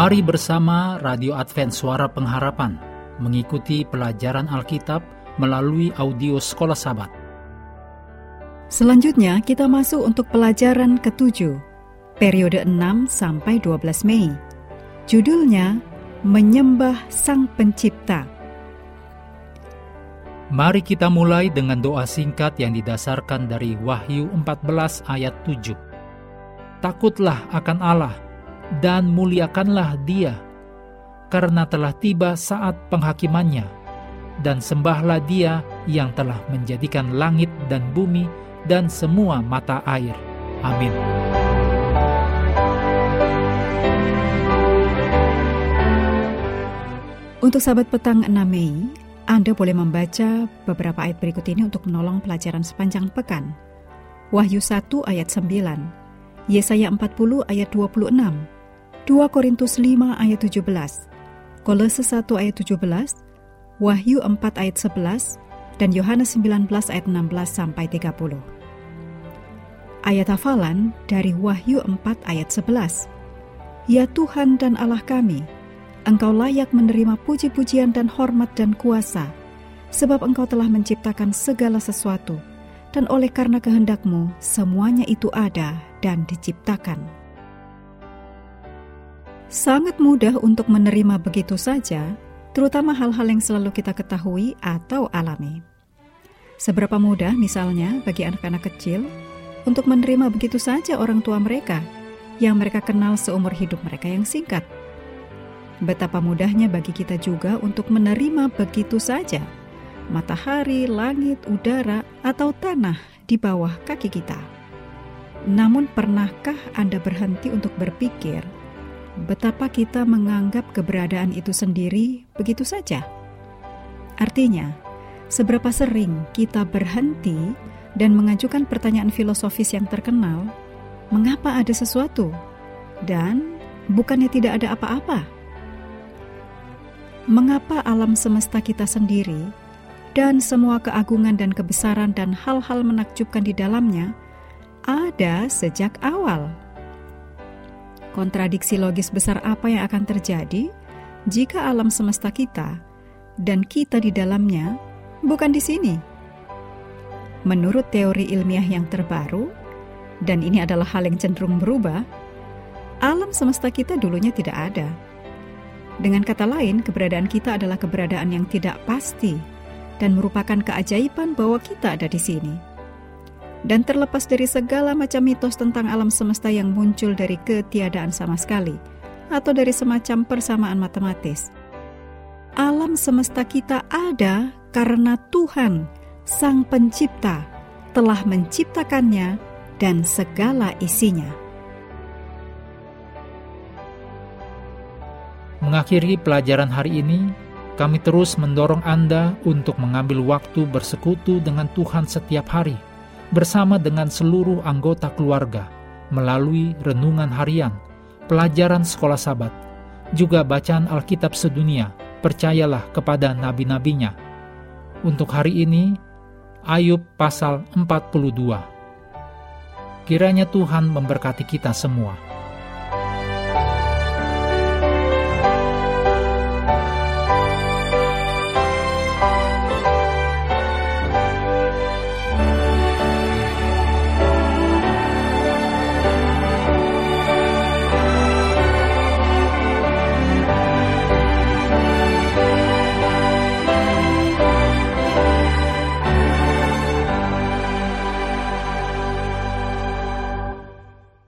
Mari bersama Radio Advent Suara Pengharapan mengikuti pelajaran Alkitab melalui audio Sekolah Sabat. Selanjutnya kita masuk untuk pelajaran ketujuh, periode 6 sampai 12 Mei. Judulnya Menyembah Sang Pencipta. Mari kita mulai dengan doa singkat yang didasarkan dari Wahyu 14 ayat 7. Takutlah akan Allah dan muliakanlah dia, karena telah tiba saat penghakimannya, dan sembahlah dia yang telah menjadikan langit dan bumi dan semua mata air. Amin. Untuk sahabat petang 6 Mei, Anda boleh membaca beberapa ayat berikut ini untuk menolong pelajaran sepanjang pekan. Wahyu 1 ayat 9, Yesaya 40 ayat 26, 2 Korintus 5 ayat 17, Kolose 1 ayat 17, Wahyu 4 ayat 11, dan Yohanes 19 ayat 16 sampai 30. Ayat hafalan dari Wahyu 4 ayat 11. Ya Tuhan dan Allah kami, Engkau layak menerima puji-pujian dan hormat dan kuasa, sebab Engkau telah menciptakan segala sesuatu, dan oleh karena kehendakmu semuanya itu ada dan diciptakan. Sangat mudah untuk menerima begitu saja, terutama hal-hal yang selalu kita ketahui atau alami. Seberapa mudah misalnya bagi anak-anak kecil untuk menerima begitu saja orang tua mereka yang mereka kenal seumur hidup mereka yang singkat – Betapa mudahnya bagi kita juga untuk menerima begitu saja matahari, langit, udara, atau tanah di bawah kaki kita. Namun, pernahkah Anda berhenti untuk berpikir betapa kita menganggap keberadaan itu sendiri begitu saja? Artinya, seberapa sering kita berhenti dan mengajukan pertanyaan filosofis yang terkenal, "Mengapa ada sesuatu?" dan "Bukannya tidak ada apa-apa?" mengapa alam semesta kita sendiri dan semua keagungan dan kebesaran dan hal-hal menakjubkan di dalamnya ada sejak awal. Kontradiksi logis besar apa yang akan terjadi jika alam semesta kita dan kita di dalamnya bukan di sini? Menurut teori ilmiah yang terbaru, dan ini adalah hal yang cenderung berubah, alam semesta kita dulunya tidak ada dengan kata lain, keberadaan kita adalah keberadaan yang tidak pasti dan merupakan keajaiban bahwa kita ada di sini. Dan terlepas dari segala macam mitos tentang alam semesta yang muncul dari ketiadaan sama sekali, atau dari semacam persamaan matematis, alam semesta kita ada karena Tuhan, Sang Pencipta, telah menciptakannya dan segala isinya. Mengakhiri pelajaran hari ini, kami terus mendorong Anda untuk mengambil waktu bersekutu dengan Tuhan setiap hari, bersama dengan seluruh anggota keluarga, melalui renungan harian, pelajaran sekolah sabat, juga bacaan Alkitab sedunia, percayalah kepada nabi-nabinya. Untuk hari ini, Ayub pasal 42. Kiranya Tuhan memberkati kita semua.